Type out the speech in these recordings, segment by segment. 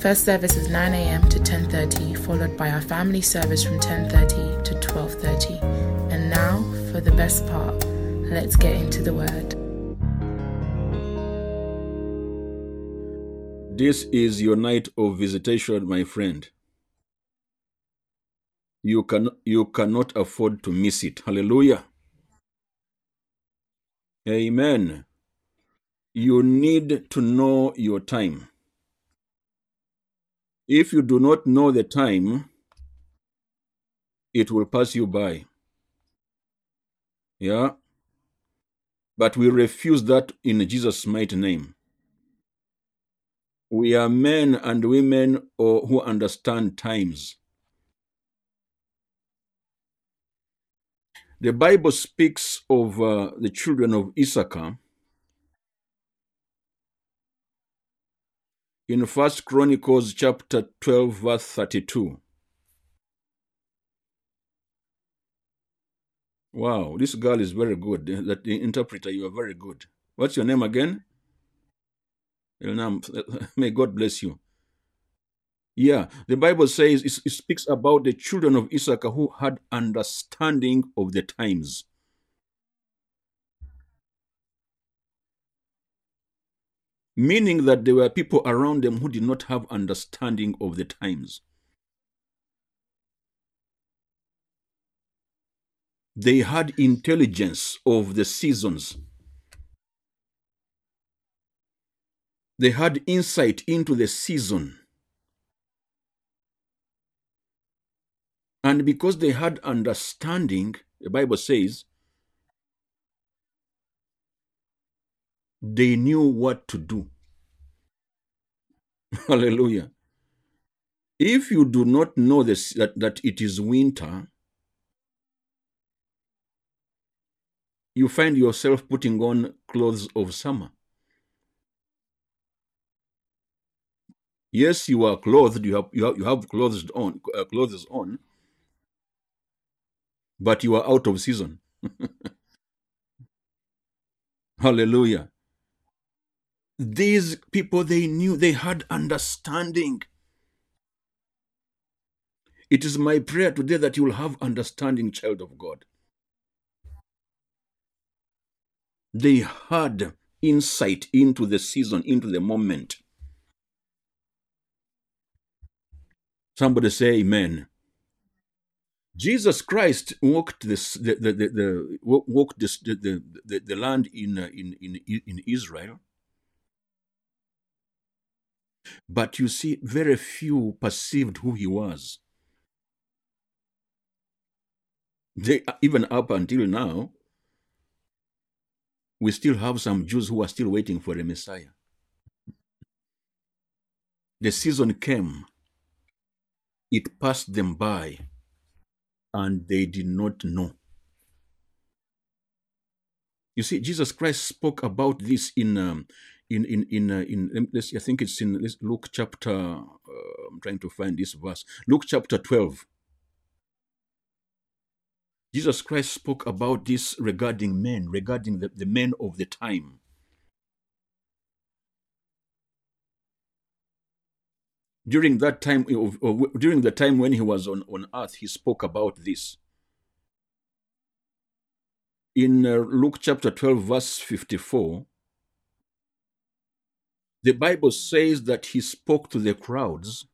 First service is 9 a.m. to 10:30, followed by our family service from 10:30 to 12:30. And now for the best part. Let's get into the word. This is your night of visitation, my friend. You can you cannot afford to miss it. Hallelujah. Amen. You need to know your time. If you do not know the time, it will pass you by. Yeah. But we refuse that in Jesus' mighty name. We are men and women or, who understand times. The Bible speaks of uh, the children of Issachar in First Chronicles chapter 12 verse 32. Wow, this girl is very good. That the interpreter, you are very good. What's your name again? May God bless you. Yeah, the Bible says it it speaks about the children of Issachar who had understanding of the times. Meaning that there were people around them who did not have understanding of the times. They had intelligence of the seasons. They had insight into the season. And because they had understanding, the Bible says, they knew what to do. Hallelujah. If you do not know this, that, that it is winter, you find yourself putting on clothes of summer. Yes, you are clothed, you have, you have, you have clothes on, uh, clothes on, but you are out of season. Hallelujah. These people, they knew, they had understanding. It is my prayer today that you will have understanding, child of God. They had insight into the season, into the moment. Somebody say amen. Jesus Christ walked this the the, the, the walked this the, the, the, the land in, uh, in in in Israel. But you see, very few perceived who he was. They even up until now, we still have some Jews who are still waiting for a Messiah. The season came, it passed them by, and they did not know. You see, Jesus Christ spoke about this in um, in in in uh, in let's, I think it's in Luke chapter. Uh, I'm trying to find this verse. Luke chapter twelve. Jesus Christ spoke about this regarding men, regarding the, the men of the time. During that time, during the time when he was on, on earth, he spoke about this. In uh, Luke chapter 12, verse 54, the Bible says that he spoke to the crowds,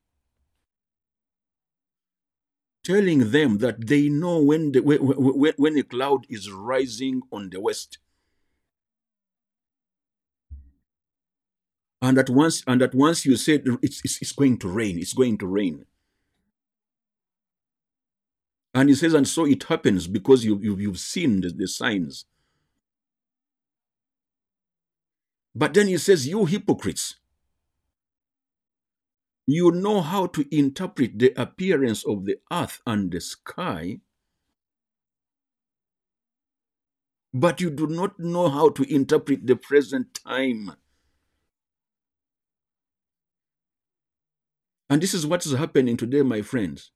telling them that they know when, the, when, when, a cloud is rising on the west. And at once, and at once you said it's, it's, it's going to rain, it's going to rain. And he says, and so it happens because you, you, you've seen the, the signs. But then he says, You hypocrites, You know how to interpret the appearance of the earth and the sky, but you do not know how to interpret the present time. And this is what is happening today, my friends.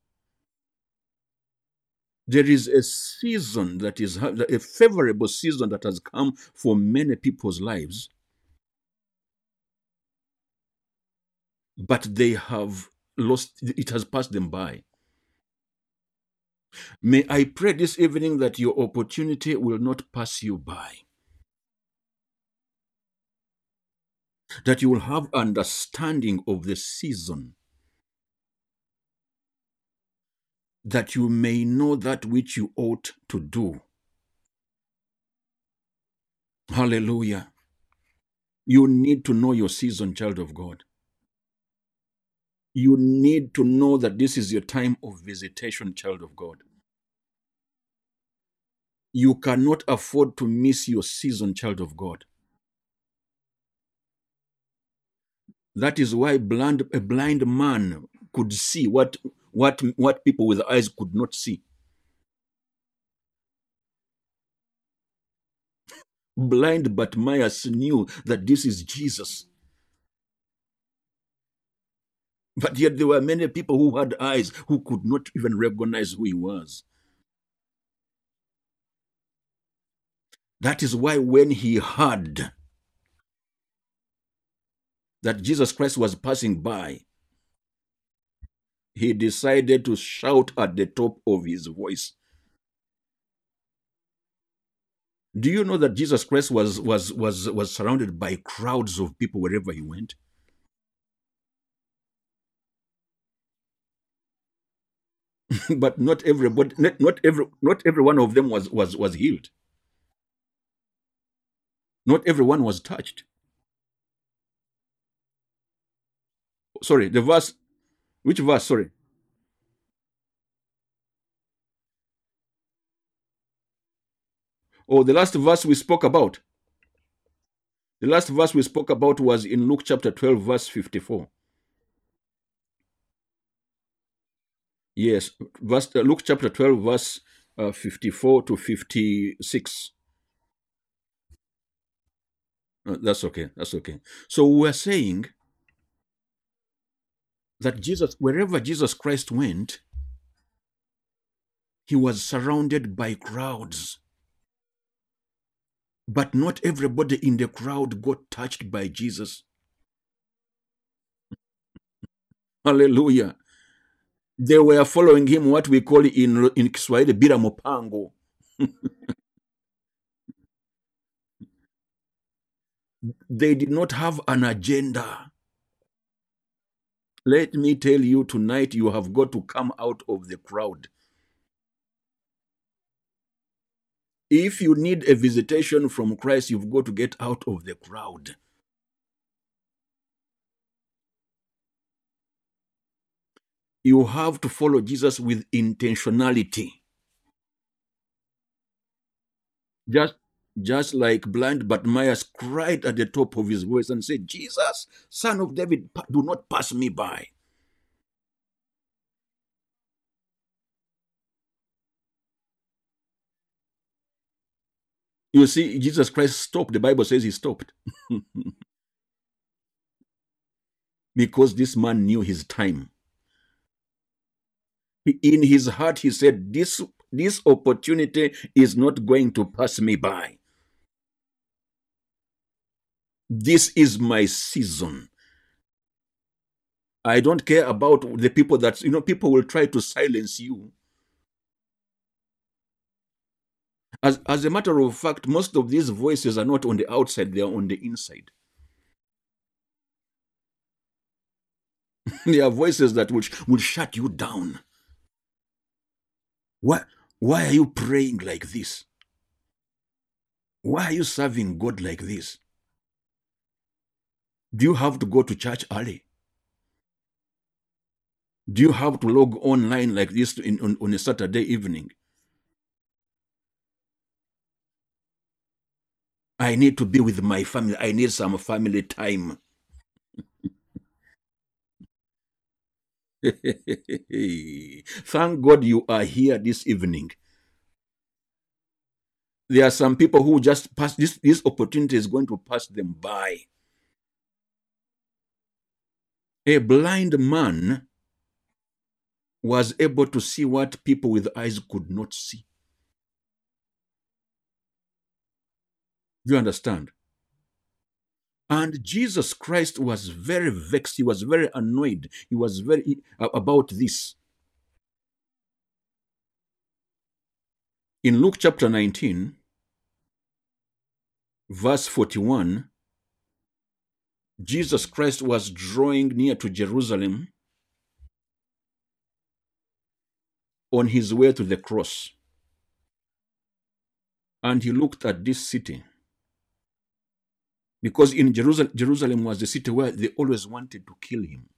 There is a season that is a favorable season that has come for many people's lives, but they have lost, it has passed them by. May I pray this evening that your opportunity will not pass you by. That you will have understanding of the season. That you may know that which you ought to do. Hallelujah. You need to know your season, child of God. You need to know that this is your time of visitation, child of God. You cannot afford to miss your season, child of God. That is why blind, a blind man could see what, what, what people with eyes could not see. Blind Bartimaeus knew that this is Jesus. But yet there were many people who had eyes who could not even recognize who he was. That is why when he heard that Jesus Christ was passing by, he decided to shout at the top of his voice. Do you know that Jesus Christ was was was was surrounded by crowds of people wherever he went? but not everybody not, not every not every one of them was was was healed. Not everyone was touched. Sorry, the verse which verse? Sorry. Oh, the last verse we spoke about. The last verse we spoke about was in Luke chapter 12, verse 54. Yes, verse, uh, Luke chapter 12, verse uh, 54 to 56. Uh, that's okay. That's okay. So we're saying that Jesus, wherever Jesus Christ went, he was surrounded by crowds. But not everybody in the crowd got touched by Jesus. Hallelujah. They were following him, what we call in, in Kiswahili, bila mupango. they did not have an agenda. Let me tell you tonight, you have got to come out of the crowd. If you need a visitation from Christ, you've got to get out of the crowd. You have to follow Jesus with intentionality. Just, just like blind Bartimaeus cried at the top of his voice and said, Jesus, son of David, do not pass me by. You see, Jesus Christ stopped. The Bible says he stopped. because this man knew his time. In his heart, he said, This, this opportunity is not going to pass me by. This is my season. I don't care about the people that, you know, people will try to silence you. As, as a matter of fact, most of these voices are not on the outside, they are on the inside. they are voices that will, will shut you down. Why, why are you praying like this? Why are you serving God like this? Do you have to go to church early? Do you have to log online like this in, on, on a Saturday evening? I need to be with my family. I need some family time. Thank God you are here this evening. There are some people who just pass this, this opportunity is going to pass them by. A blind man was able to see what people with eyes could not see. You understand? And Jesus Christ was very vexed. He was very annoyed. He was very about this. In Luke chapter 19, verse 41, Jesus Christ was drawing near to Jerusalem on his way to the cross. And he looked at this city. Because in Jerusalem, Jerusalem was the city where they always wanted to kill him.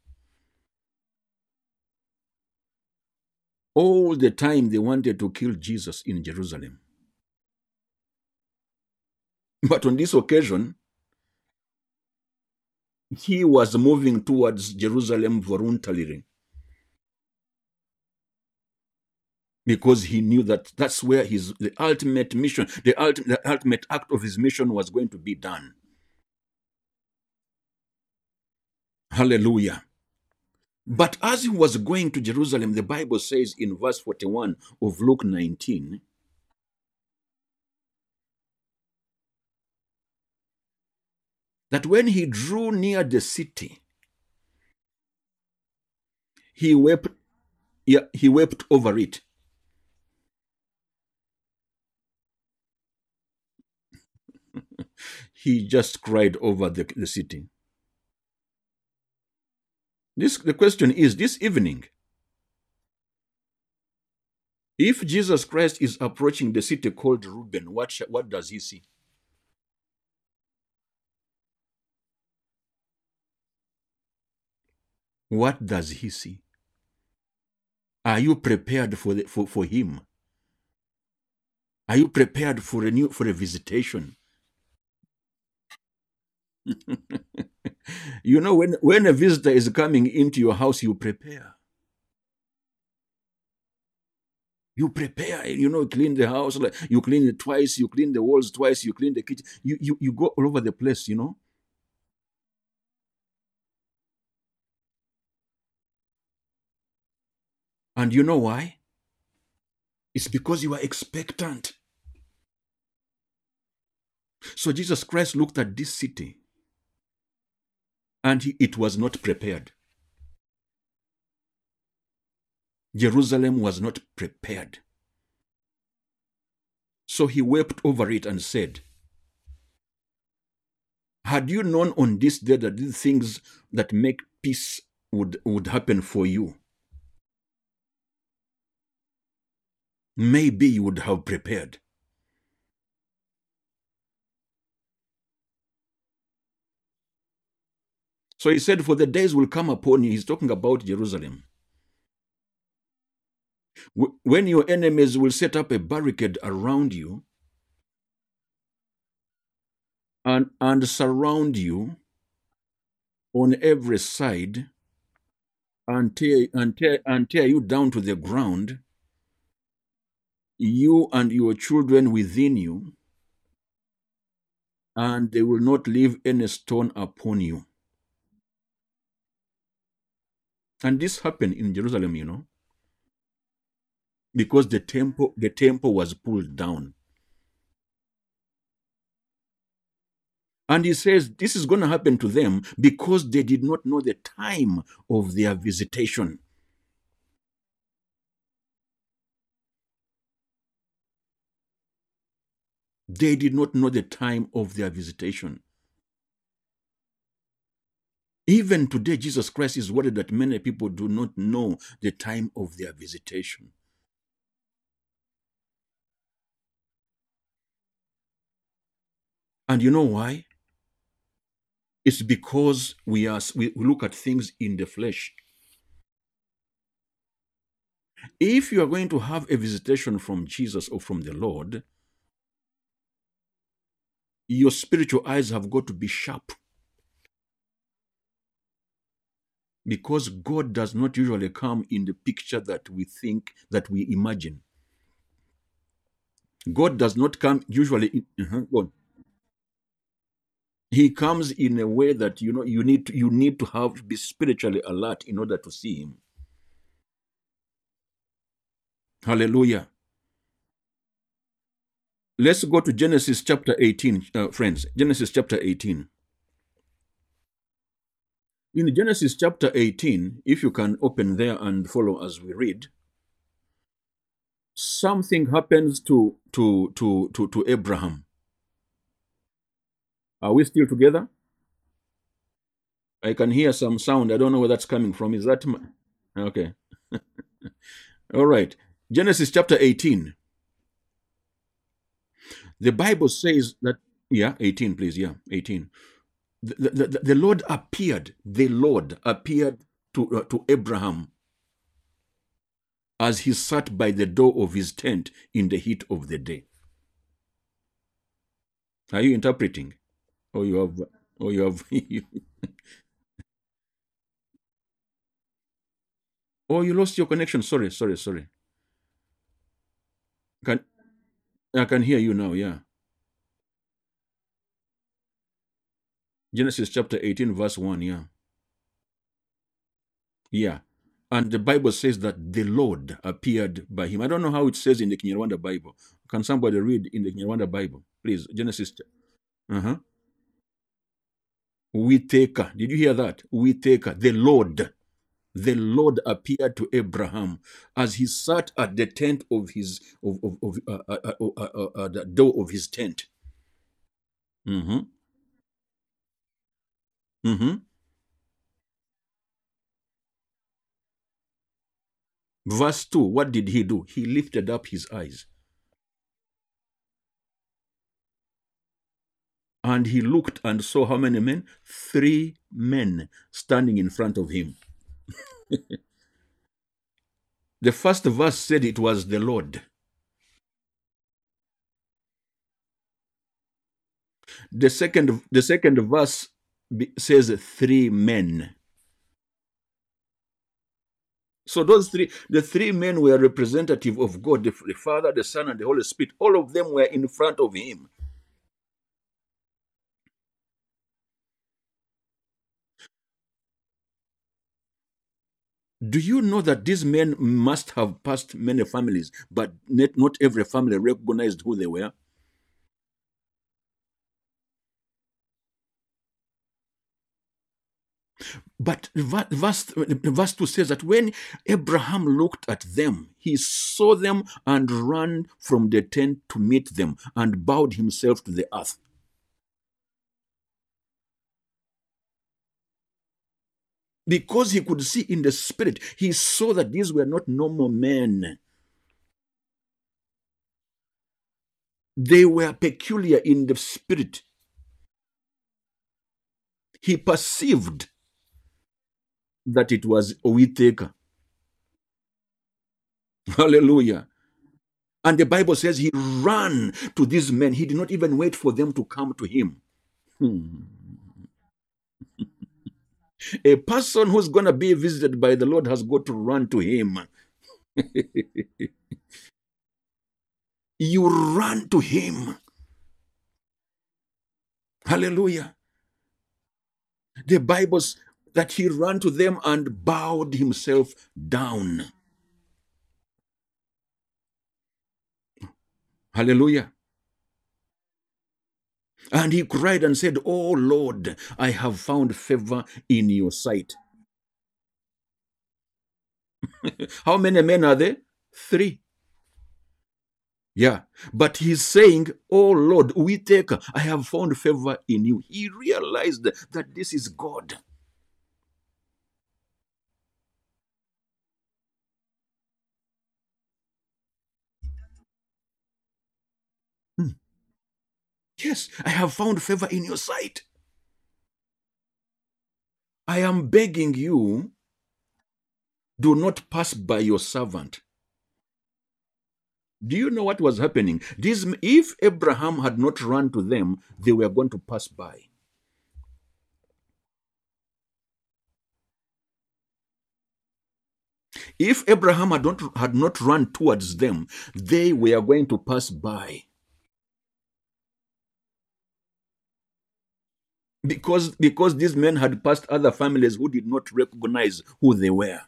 All the time they wanted to kill Jesus in Jerusalem. But on this occasion, he was moving towards Jerusalem voluntarily. Because he knew that that's where his the ultimate mission, the ultimate, the ultimate act of his mission was going to be done. Hallelujah. But as he was going to Jerusalem, the Bible says in verse 41 of Luke 19, that when he drew near the city, he wept, yeah, he wept over it. he just cried over the, the city. This the question is this evening. If Jesus Christ is approaching the city called Reuben, what, what does he see? What does he see? Are you prepared for, the, for, for him? Are you prepared for a new for a visitation? you know, when, when a visitor is coming into your house, you prepare. You prepare, you know, clean the house, like you clean it twice, you clean the walls twice, you clean the kitchen, you, you, you go all over the place, you know. And you know why? It's because you are expectant. So Jesus Christ looked at this city and it was not prepared. Jerusalem was not prepared. So he wept over it and said, Had you known on this day that these things that make peace would, would happen for you, maybe you would have prepared. So he said, For the days will come upon you. He's talking about Jerusalem. When your enemies will set up a barricade around you and, and surround you on every side and tear, and, tear, and tear you down to the ground, you and your children within you, and they will not leave any stone upon you. And this happened in Jerusalem, you know, because the temple, the temple was pulled down. And he says this is going to happen to them because they did not know the time of their visitation. They did not know the time of their visitation. Even today, Jesus Christ is worried that many people do not know the time of their visitation. And you know why? It's because we are we look at things in the flesh. If you are going to have a visitation from Jesus or from the Lord, your spiritual eyes have got to be sharp. Because God does not usually come in the picture that we think, that we imagine. God does not come usually. In, uh-huh, go on. He comes in a way that you know you need to, you need to have be spiritually alert in order to see him. Hallelujah. Let's go to Genesis chapter 18, uh, friends. Genesis chapter 18. In Genesis chapter 18, if you can open there and follow as we read, something happens to to to to, to Abraham. Are we still together? I can hear some sound. I don't know where that's coming from. Is that my... okay? All right. Genesis chapter 18. The Bible says that, yeah, 18, please. Yeah, 18. The, the, the, Lord appeared, the Lord appeared to, uh, to Abraham as he sat by the door of his tent in the heat of the day. Are you interpreting? Or you have, or you have, oh, you lost your connection. Sorry, sorry, sorry. Can I can hear you now? Yeah. Genesis chapter 18, verse 1. Yeah. Yeah. And the Bible says that the Lord appeared by him. I don't know how it says in the Kinyarwanda Bible. Can somebody read in the Kinyarwanda Bible? Please, Genesis. Uh huh. Witeka. Did you hear that? Witeka. The Lord. The Lord appeared to Abraham as he sat at the tent of his of, of, of uh, uh, uh, uh, uh, the door of his tent. Mm-hmm. Mm-hmm. Verse 2, what did he do? He lifted up his eyes. And he looked and saw how many men? Three men standing in front of him. the first verse said it was the Lord. The second, the second verse says three men. So those three, the three men were representative of God, the, the Father, the Son, and the Holy Spirit. All of them were in front of him. Do you know that these men must have passed many families, but not, not every family recognized who they were? But verse, verse 2 says that when Abraham looked at them, he saw them and ran from the tent to meet them and bowed himself to the earth. Because he could see in the spirit, he saw that these were not normal men. They were peculiar in the spirit. He perceived that it was Uwiteka. Hallelujah. And the Bible says he ran to these men. He did not even wait for them to come to him. Hmm. A person who's going to be visited by the Lord has got to run to him. you run to him. Hallelujah. The Bible that he ran to them and bowed himself down. Hallelujah. And he cried and said, Oh Lord, I have found favor in your sight. How many men are there? Three. Yeah. But he's saying, Oh Lord, Uwiteka, I have found favor in you. He realized that this is God. Hmm. Yes, I have found favor in your sight. I am begging you, do not pass by your servant. Do you know what was happening? This, if Abraham had not run to them, they were going to pass by. If Abraham had not, had not run towards them, they were going to pass by. Because, because these men had passed other families who did not recognize who they were.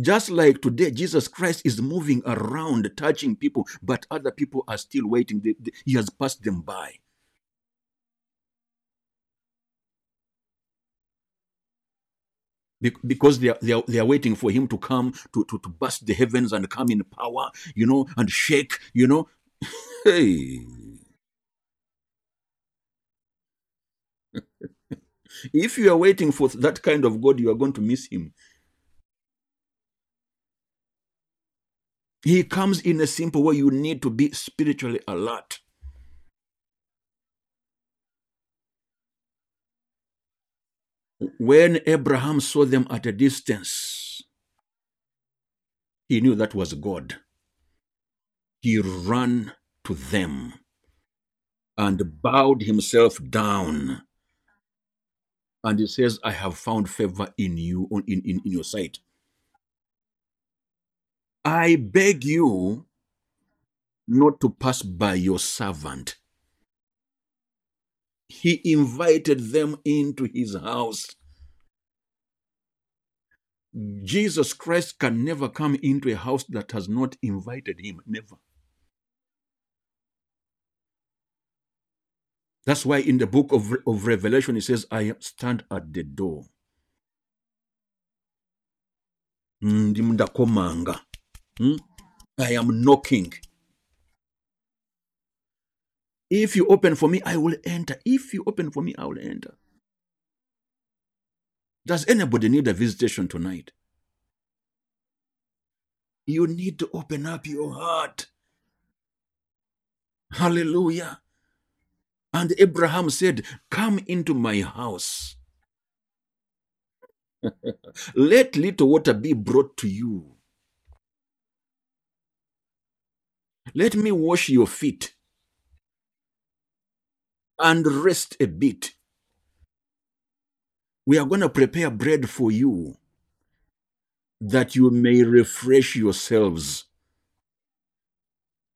Just like today, Jesus Christ is moving around, touching people, but other people are still waiting. They- they- he has passed them by. Be- Because they are, they, are, they are waiting for him to come to, to, to burst the heavens and come in power, you know, and shake, you know. Hey. If you are waiting for that kind of God, you are going to miss him. He comes in a simple way. You need to be spiritually alert. When Abraham saw them at a distance, he knew that was God. He ran to them and bowed himself down. And he says, I have found favor in you, in, in, in your sight. I beg you not to pass by your servant. He invited them into his house. Jesus Christ can never come into a house that has not invited him. Never. That's why in the book of, of Revelation, it says, I stand at the door. Ndakomanga. Hmm? I am knocking. If you open for me, I will enter. If you open for me, I will enter. Does anybody need a visitation tonight? You need to open up your heart. Hallelujah. And Abraham said, Come into my house. Let little water be brought to you. Let me wash your feet and rest a bit. We are going to prepare bread for you that you may refresh yourselves.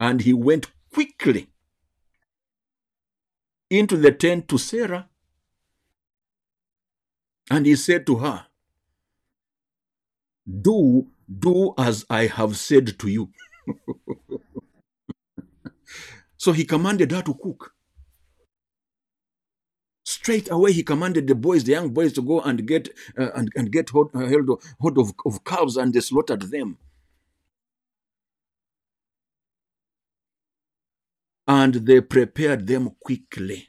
And he went quickly into the tent to Sarah. And he said to her, Do, do as I have said to you. so he commanded her to cook. Straight away, he commanded the boys, the young boys, to go and get uh, and, and get hold, uh, hold of, of calves, and they slaughtered them. And they prepared them quickly.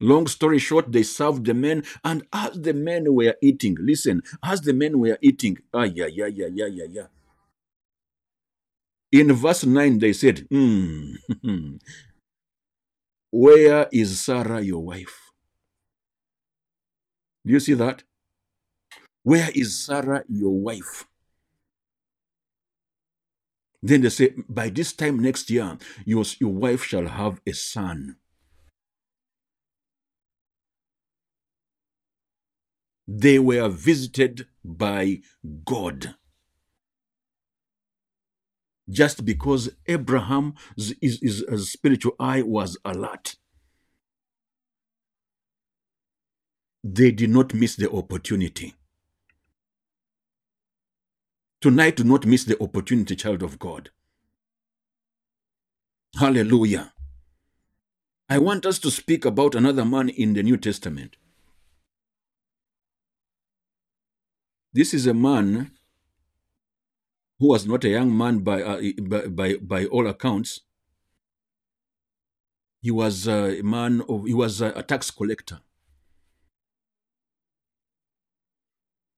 Long story short, they served the men, and as the men were eating, listen, as the men were eating, ah, yeah, yeah, yeah, yeah, yeah, yeah. In verse 9, they said, "Hmm, Where is Sarah, your wife? Do you see that? Where is Sarah, your wife? Then they say, By this time next year, your, your wife shall have a son. They were visited by God. Just because Abraham's his, his, his spiritual eye was alert, they did not miss the opportunity. Tonight, do not miss the opportunity, child of God. Hallelujah. I want us to speak about another man in the New Testament. This is a man who was not a young man by, uh, by, by, by all accounts. He was a man of, he was a tax collector.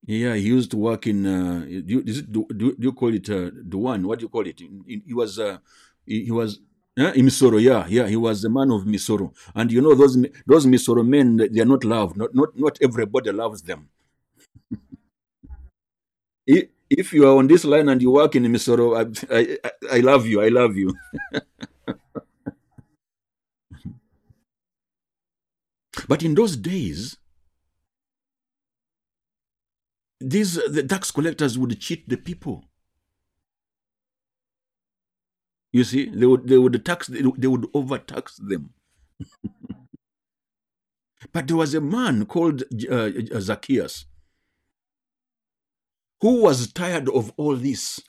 Yeah, he used to work in. Uh, do, you, is it, do, do you call it uh, the one? What do you call it? In- He was. Uh, he, he was. Uh, in Misoro, yeah, yeah, he was the man of Misoro, and you know those those Misoro men, they are not loved. Not not not everybody loves them. If you are on this line and you work in Misoro, I I I love you. I love you. But in those days, these the tax collectors would cheat the people. You see, they would they would tax they would- overtax them. But there was a man called uh, Zacchaeus who was tired of all this.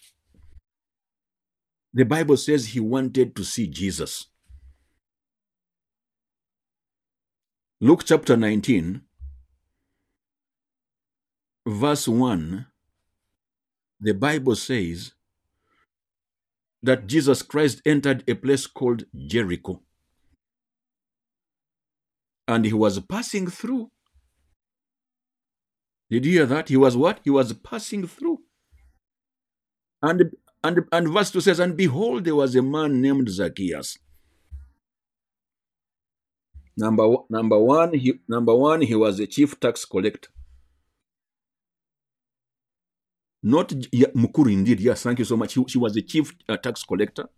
The Bible says he wanted to see Jesus. Luke chapter 19, verse 1, the Bible says that Jesus Christ entered a place called Jericho. And he was passing through. Did you hear that? He was what? He was passing through. And and and verse 2 says, And behold, there was a man named Zacchaeus. Number number one, he number one, he was a chief tax collector. Not Mukuru, indeed. Yes, thank you so much. He, he was a chief uh, tax collector,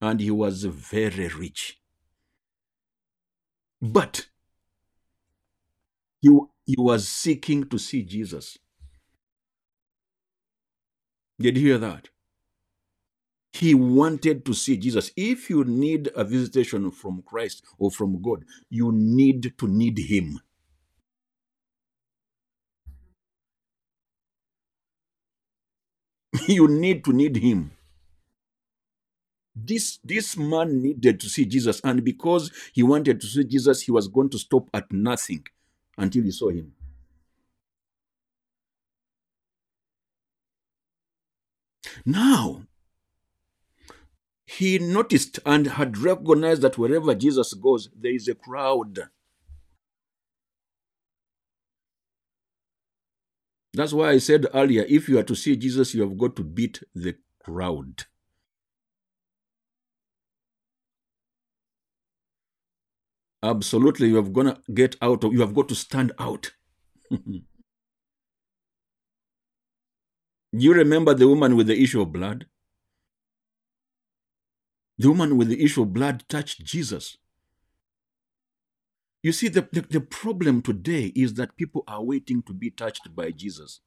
and he was very rich. But he, he was seeking to see Jesus. Did you hear that? He wanted to see Jesus. If you need a visitation from Christ or from God, you need to need Him. you need to need Him. This, this man needed to see Jesus, and because he wanted to see Jesus, he was going to stop at nothing until he saw him. Now, he noticed and had recognized that wherever Jesus goes, there is a crowd. That's why I said earlier if you are to see Jesus, you have got to beat the crowd. Absolutely, you have gonna get out of you have got to stand out. You remember the woman with the issue of blood? The woman with the issue of blood touched Jesus. You see, the, the, the problem today is that people are waiting to be touched by Jesus.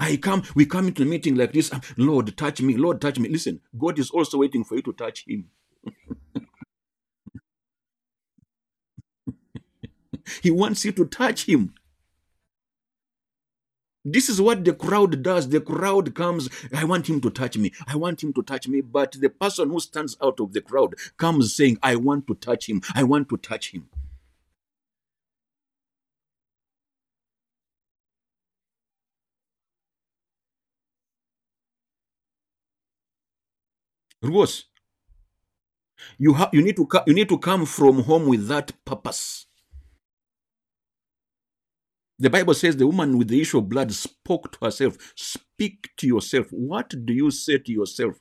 I come, we come into a meeting like this, ah, Lord, touch me, Lord, touch me. Listen, God is also waiting for you to touch him. He wants you to touch him. This is what the crowd does. The crowd comes, I want him to touch me. I want him to touch me. But the person who stands out of the crowd comes saying, I want to touch him. I want to touch him. Ruos, you have you need to you need to come from home with that purpose. The Bible says the woman with the issue of blood spoke to herself. Speak to yourself. What do you say to yourself?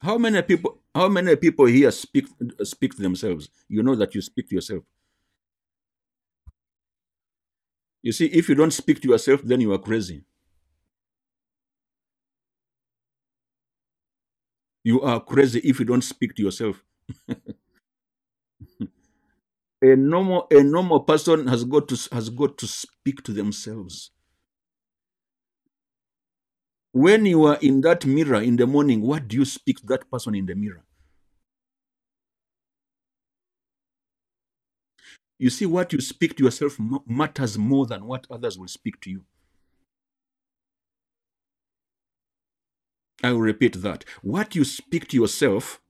How many people how many people here speak speak to themselves? You know that you speak to yourself. You see, if you don't speak to yourself, then you are crazy. You are crazy if you don't speak to yourself. A normal a normal person has got to has got to speak to themselves. When you are in that mirror in the morning, what do you speak to that person in the mirror? You see, what you speak to yourself matters more than what others will speak to you. I will repeat that. What you speak to yourself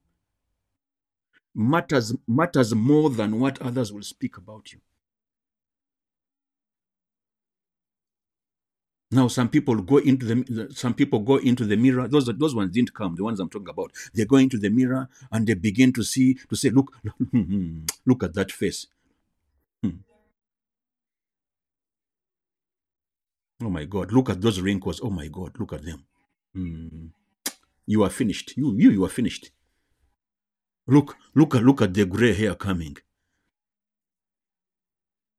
matters matters more than what others will speak about you. Now, some people go into the some people go into the mirror. Those those ones didn't come. The ones I'm talking about. They go into the mirror and they begin to see to say, look, look at that face. Hmm. Oh my God! Look at those wrinkles. Oh my God! Look at them. Hmm. You are finished. You you you are finished. Look look at look at the gray hair coming.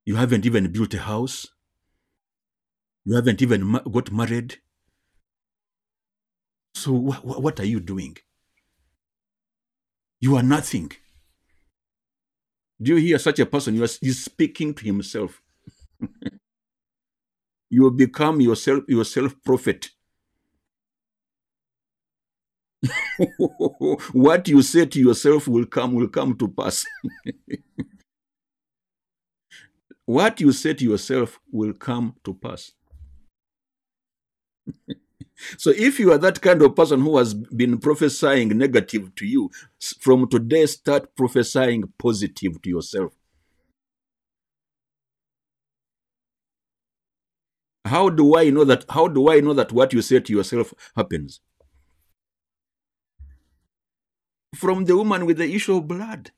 You haven't even built a house. You haven't even ma- got married. So wh- wh- what are you doing? You are nothing. Do you hear such a person? You are he's speaking to himself. you become yourself yourself prophet. what you say to yourself will come will come to pass. what you say to yourself will come to pass. So if you are that kind of person who has been prophesying negative to you, from today start prophesying positive to yourself. How do I know that how do I know that what you say to yourself happens? From the woman with the issue of blood.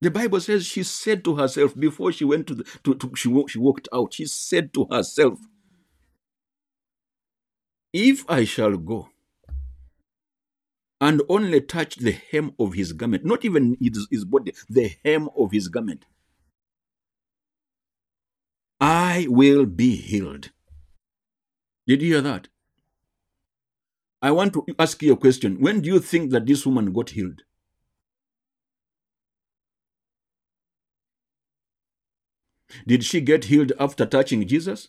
The Bible says she said to herself before she went to the to, to she, she walked out, she said to herself, If I shall go and only touch the hem of his garment, not even his, his body, the hem of his garment, I will be healed. Did you hear that? I want to ask you a question. When do you think that this woman got healed? Did she get healed after touching Jesus?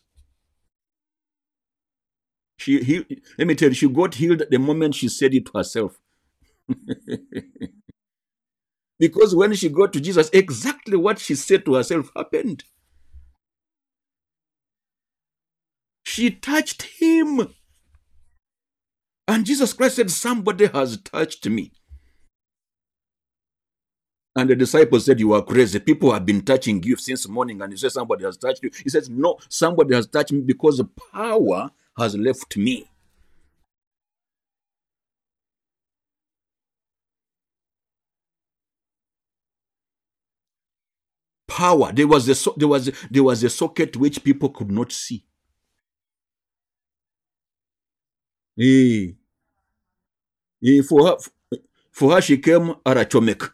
She he, let me tell you, she got healed the moment she said it to herself. because when she got to Jesus, exactly what she said to herself happened. She touched him. And Jesus Christ said, Somebody has touched me. And the disciples said, You are crazy. People have been touching you since morning, and you say somebody has touched you. He says, No, somebody has touched me because the power has left me. Power. There was a there was there was a socket which people could not see. Eh, eh, for her, for her, she came Arachomek.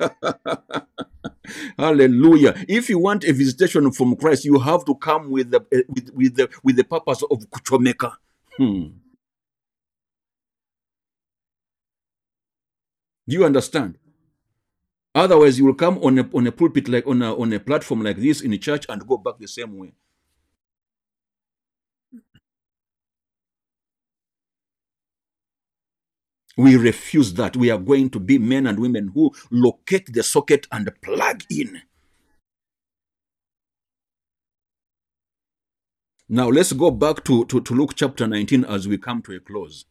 Hallelujah. If you want a visitation from Christ, you have to come with the with, with the with the purpose of Kuchomeka. Hmm. Do you understand? Otherwise, you will come on a on a pulpit like on a on a platform like this in a church and go back the same way. We refuse that. We are going to be men and women who locate the socket and plug in. Now let's go back to, to, to Luke chapter 19 as we come to a close.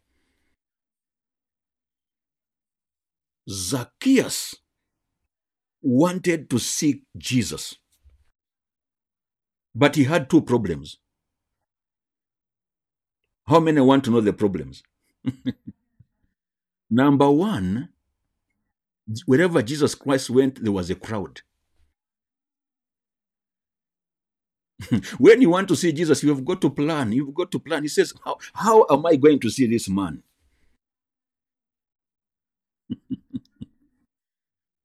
Zacchaeus wanted to seek Jesus, but he had two problems. How many want to know the problems? Number one, wherever Jesus Christ went, there was a crowd. when you want to see Jesus, you have got to plan. You've got to plan. He says, How, how am I going to see this man?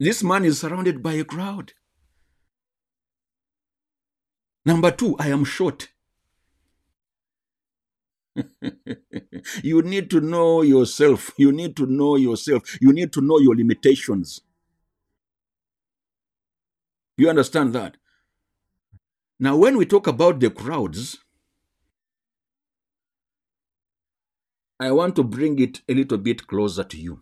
This man is surrounded by a crowd. Number two, I am short. you need to know yourself. You need to know yourself. You need to know your limitations. You understand that? Now, when we talk about the crowds, I want to bring it a little bit closer to you.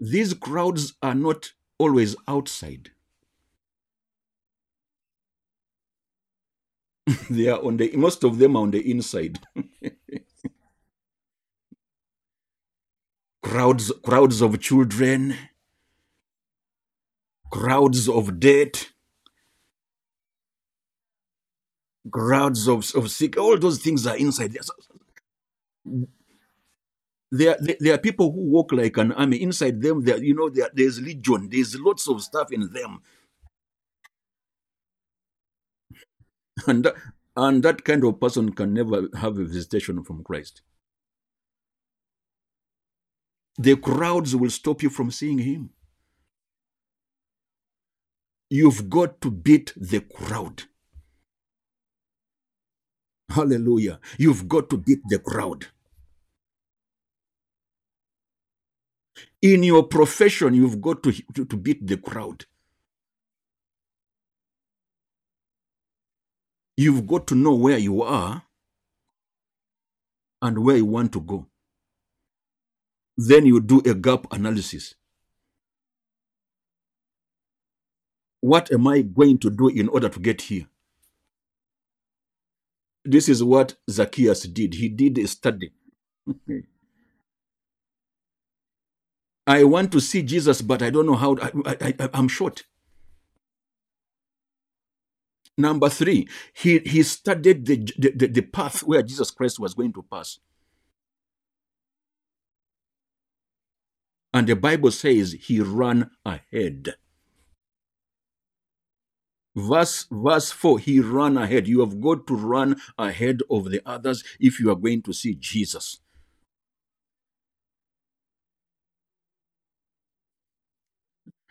These crowds are not always outside. they are on the most of them are on the inside. crowds crowds of children, crowds of debt, crowds of, of sick, all those things are inside. There, there, there are people who walk like an army. Inside them, there, you know, there, there's legion. There's lots of stuff in them, and that, and that kind of person can never have a visitation from Christ. The crowds will stop you from seeing Him. You've got to beat the crowd. Hallelujah. You've got to beat the crowd. In your profession, you've got to, to, to beat the crowd. You've got to know where you are and where you want to go. Then you do a gap analysis. What am I going to do in order to get here? This is what Zacchaeus did. He did a study. I want to see Jesus, but I don't know how. I, I, I, I'm short. Number three, he, he studied the, the, the path where Jesus Christ was going to pass. And the Bible says he ran ahead. Verse, verse 4, he ran ahead. You have got to run ahead of the others if you are going to see Jesus.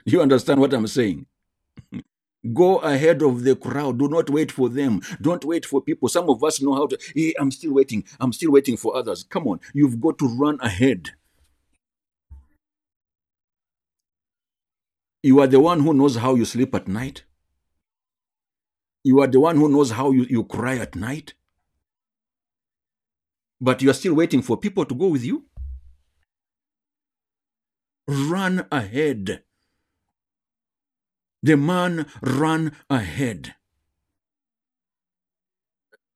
You understand what I'm saying? Go ahead of the crowd. Do not wait for them. Don't wait for people. Some of us know how to. Hey, I'm still waiting. I'm still waiting for others. Come on. You've got to run ahead. You are the one who knows how you sleep at night. You are the one who knows how you, you cry at night. But you are still waiting for people to go with you. Run ahead. The man ran ahead.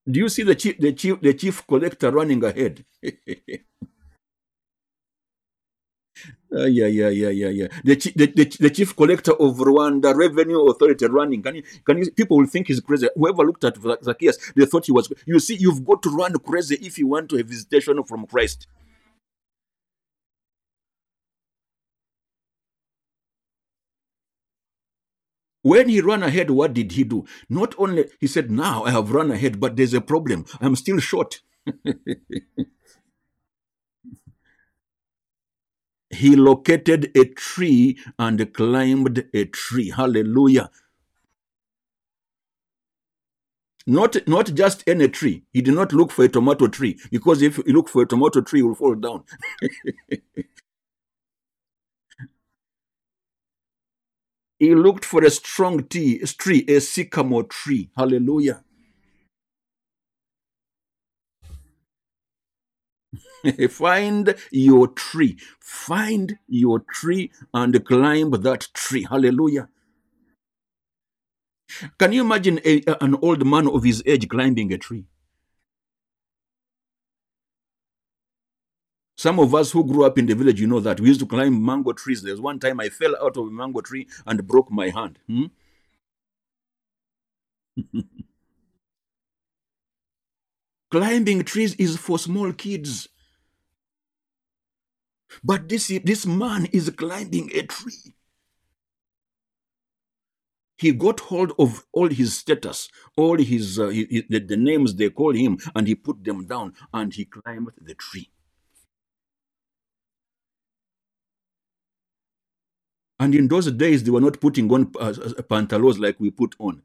Do you see the chief, the chief, the chief collector running ahead? Uh, yeah, yeah, yeah, yeah, yeah. The, the, the, the chief collector of Rwanda Revenue Authority running. Can you, can you, people will think he's crazy. Whoever looked at Zacchaeus, they thought he was. You see, you've got to run crazy if you want to have visitation from Christ. When he ran ahead, what did he do? Not only he said, "Now I have run ahead, but there's a problem. I'm still short." he located a tree and climbed a tree. Hallelujah. Not, not just any tree. He did not look for a tomato tree because if you look for a tomato tree, it will fall down. he looked for a strong tree, tree, a sycamore tree. Hallelujah. Find your tree. Find your tree and climb that tree. Hallelujah. Can you imagine a, an old man of his age climbing a tree? Some of us who grew up in the village, you know that. We used to climb mango trees. There's one time I fell out of a mango tree and broke my hand. Hmm? Climbing trees is for small kids. But this, this man is climbing a tree. He got hold of all his status, all his, uh, his the, the names they call him, and he put them down and he climbed the tree. And in those days, they were not putting on uh, uh pantaloons like we put on.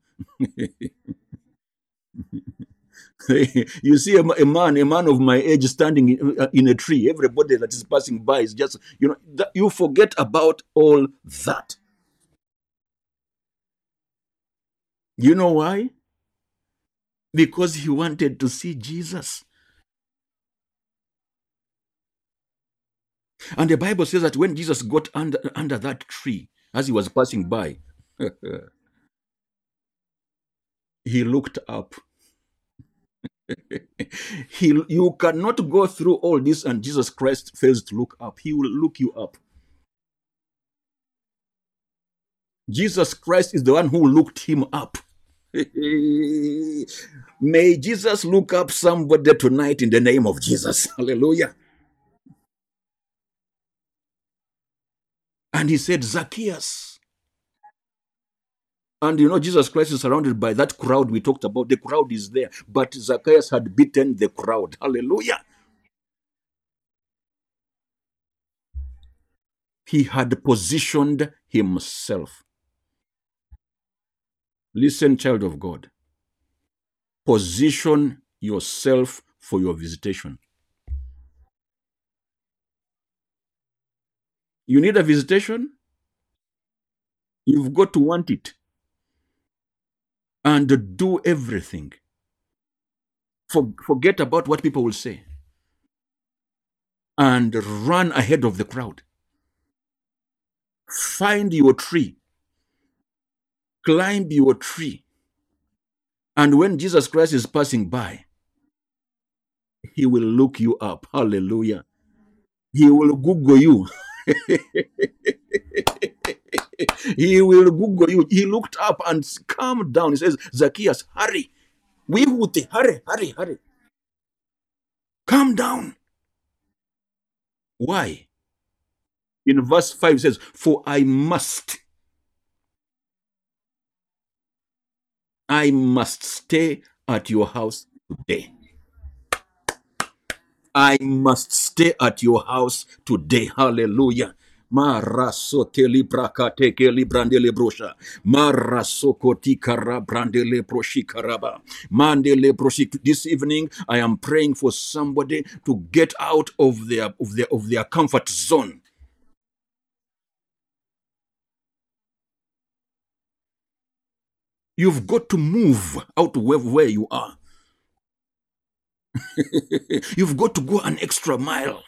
you see a, a, man, a man of my age standing in, uh, in, a tree. Everybody that is passing by is just, you know, you forget about all that. You know why? Because he wanted to see Jesus. And the Bible says that when Jesus got under, under that tree as he was passing by, he looked up. he, you cannot go through all this and Jesus Christ fails to look up. He will look you up. Jesus Christ is the one who looked him up. May Jesus look up somebody tonight in the name of Jesus. Hallelujah. And he said, Zacchaeus. And you know, Jesus Christ is surrounded by that crowd we talked about. The crowd is there. But Zacchaeus had beaten the crowd. Hallelujah. He had positioned himself. Listen, child of God. Position yourself for your visitation. You need a visitation? You've got to want it and do everything. For, forget about what people will say and run ahead of the crowd. Find your tree, climb your tree, and when Jesus Christ is passing by, he will look you up. Hallelujah. He will Google you. he will Google you. He looked up and calmed down. He says, Zacchaeus, hurry. We would hurry, hurry, hurry. Calm down. Why? In verse 5 it says, For I must, I must stay at your house today. I must stay at your house today. Hallelujah. Maraso telibrakate keli brandele brosha. Maraso kotikara brandele proshikaraba. Mandele broshik. This evening, I am praying for somebody to get out of their of their of their comfort zone. You've got to move out where, where you are. You've got to go an extra mile.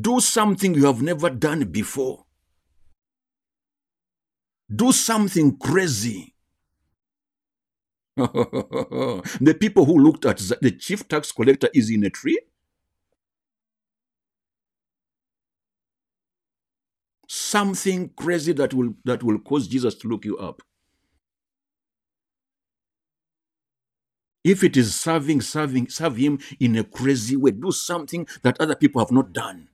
Do something you have never done before. Do something crazy. the people who looked at the chief tax collector is in a tree. Something crazy that will that will cause Jesus to look you up. If it is serving, serving, serve him in a crazy way. Do something that other people have not done.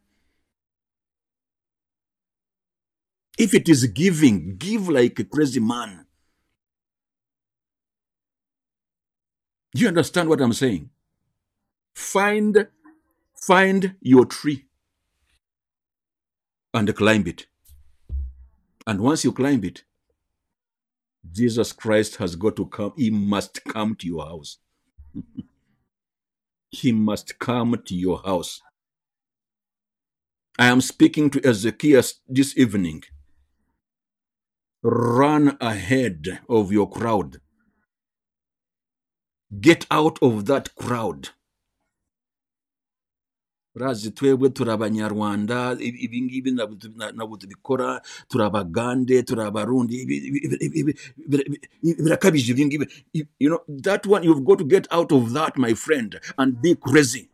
If it is giving, give like a crazy man. Do you understand what I'm saying? Find find your tree and climb it. And once you climb it, Jesus Christ has got to come. He must come to your house. he must come to your house. I am speaking to Ezekiel this evening. Run ahead of your crowd. Get out of that crowd. Urazi twebwe turi abanyarwanda ibi ibi ngibi ntabwo- tubikora turi abagande turi abarundi birakabije ibi you know that one you've got to get out of that my friend and be crazy.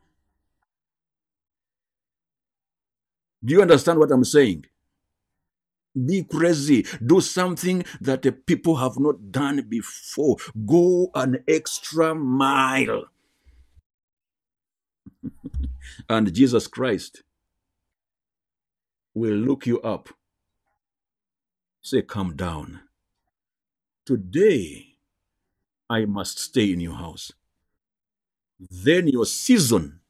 Do you understand what i'm saying? Be crazy. Do something that the people have not done before. Go an extra mile and jesus christ will look you up. Say come down. Today i must stay in your house. Then your season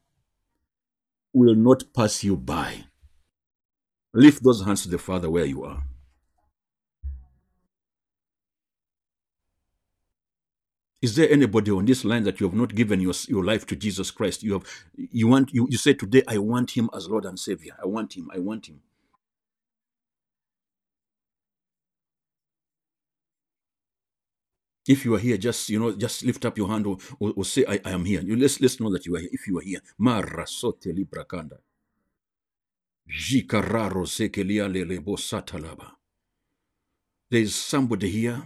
will not pass you by. Lift those hands to the father where you are Is there anybody on this line that you have not given your, your life to Jesus Christ? You have you want you, you say today, I want him as Lord and Savior. I want him, I want him. If you are here, just you know, just lift up your hand or, or, or say, I, I am here. You let's let's know that you are here. If you are here. Marasote librakanda. There is somebody here.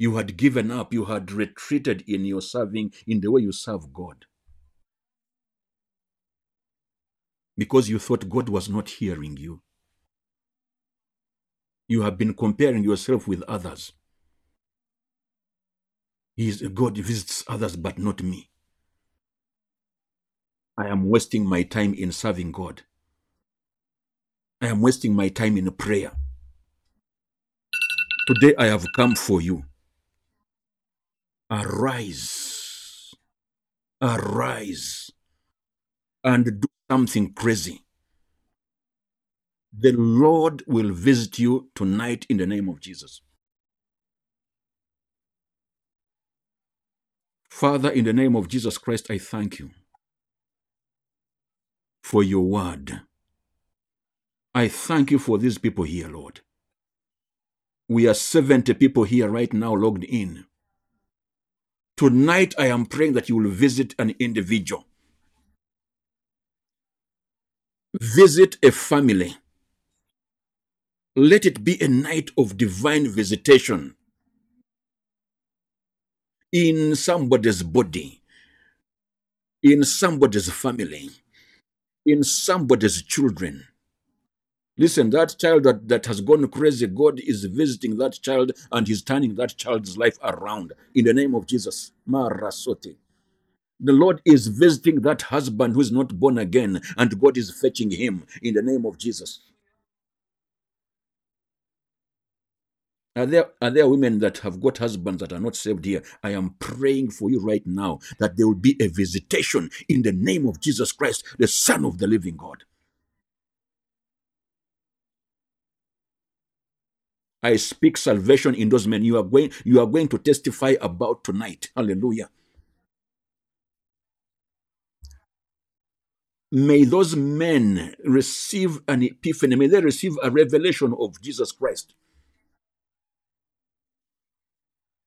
You had given up, you had retreated in your serving, in the way you serve God. Because you thought God was not hearing you. You have been comparing yourself with others. He is God visits others, but not me. I am wasting my time in serving God. I am wasting my time in prayer. Today I have come for you. Arise. Arise. And do something crazy. The Lord will visit you tonight in the name of Jesus. Father, in the name of Jesus Christ, I thank you for your word. I thank you for these people here, Lord. We are 70 people here right now logged in. Tonight, I am praying that you will visit an individual, visit a family. Let it be a night of divine visitation in somebody's body, in somebody's family, in somebody's children. Listen, that child that, that has gone crazy, God is visiting that child and He's turning that child's life around in the name of Jesus. Marasote. The Lord is visiting that husband who is not born again, and God is fetching him in the name of Jesus. Are there, are there women that have got husbands that are not saved here? I am praying for you right now that there will be a visitation in the name of Jesus Christ, the Son of the living God. I speak salvation in those men you are going you are going to testify about tonight. Hallelujah. May those men receive an epiphany. May they receive a revelation of Jesus Christ.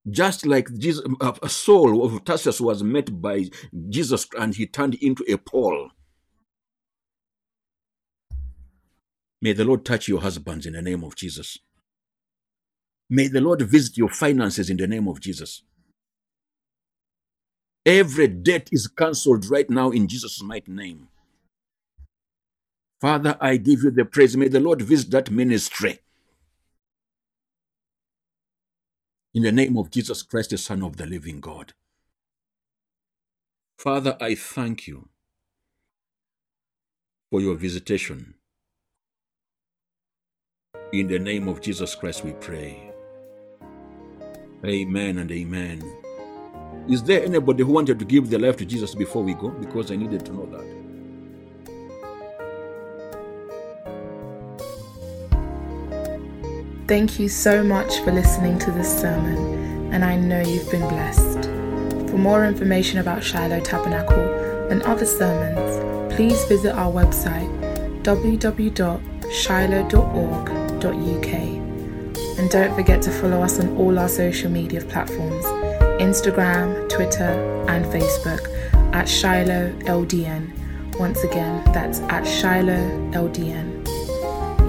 Just like Jesus, uh, a Saul of Tarsus was met by Jesus and he turned into a Paul. May the Lord touch your husbands in the name of Jesus. May the Lord visit your finances in the name of Jesus. Every debt is cancelled right now in Jesus' mighty name. Father, I give you the praise. May the Lord visit that ministry. In the name of Jesus Christ, the Son of the living God. Father, I thank you for your visitation. In the name of Jesus Christ, we pray. Amen and amen. Is there anybody who wanted to give their life to Jesus before we go? Because I needed to know that. Thank you so much for listening to this sermon, and I know you've been blessed. For more information about Shiloh Tabernacle and other sermons, please visit our website www.shiloh.org.uk. And don't forget to follow us on all our social media platforms Instagram, Twitter, and Facebook at Shiloh LDN. Once again, that's at Shiloh LDN.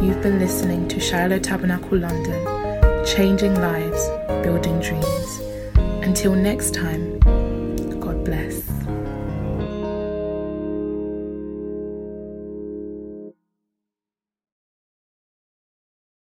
You've been listening to Shiloh Tabernacle London, changing lives, building dreams. Until next time.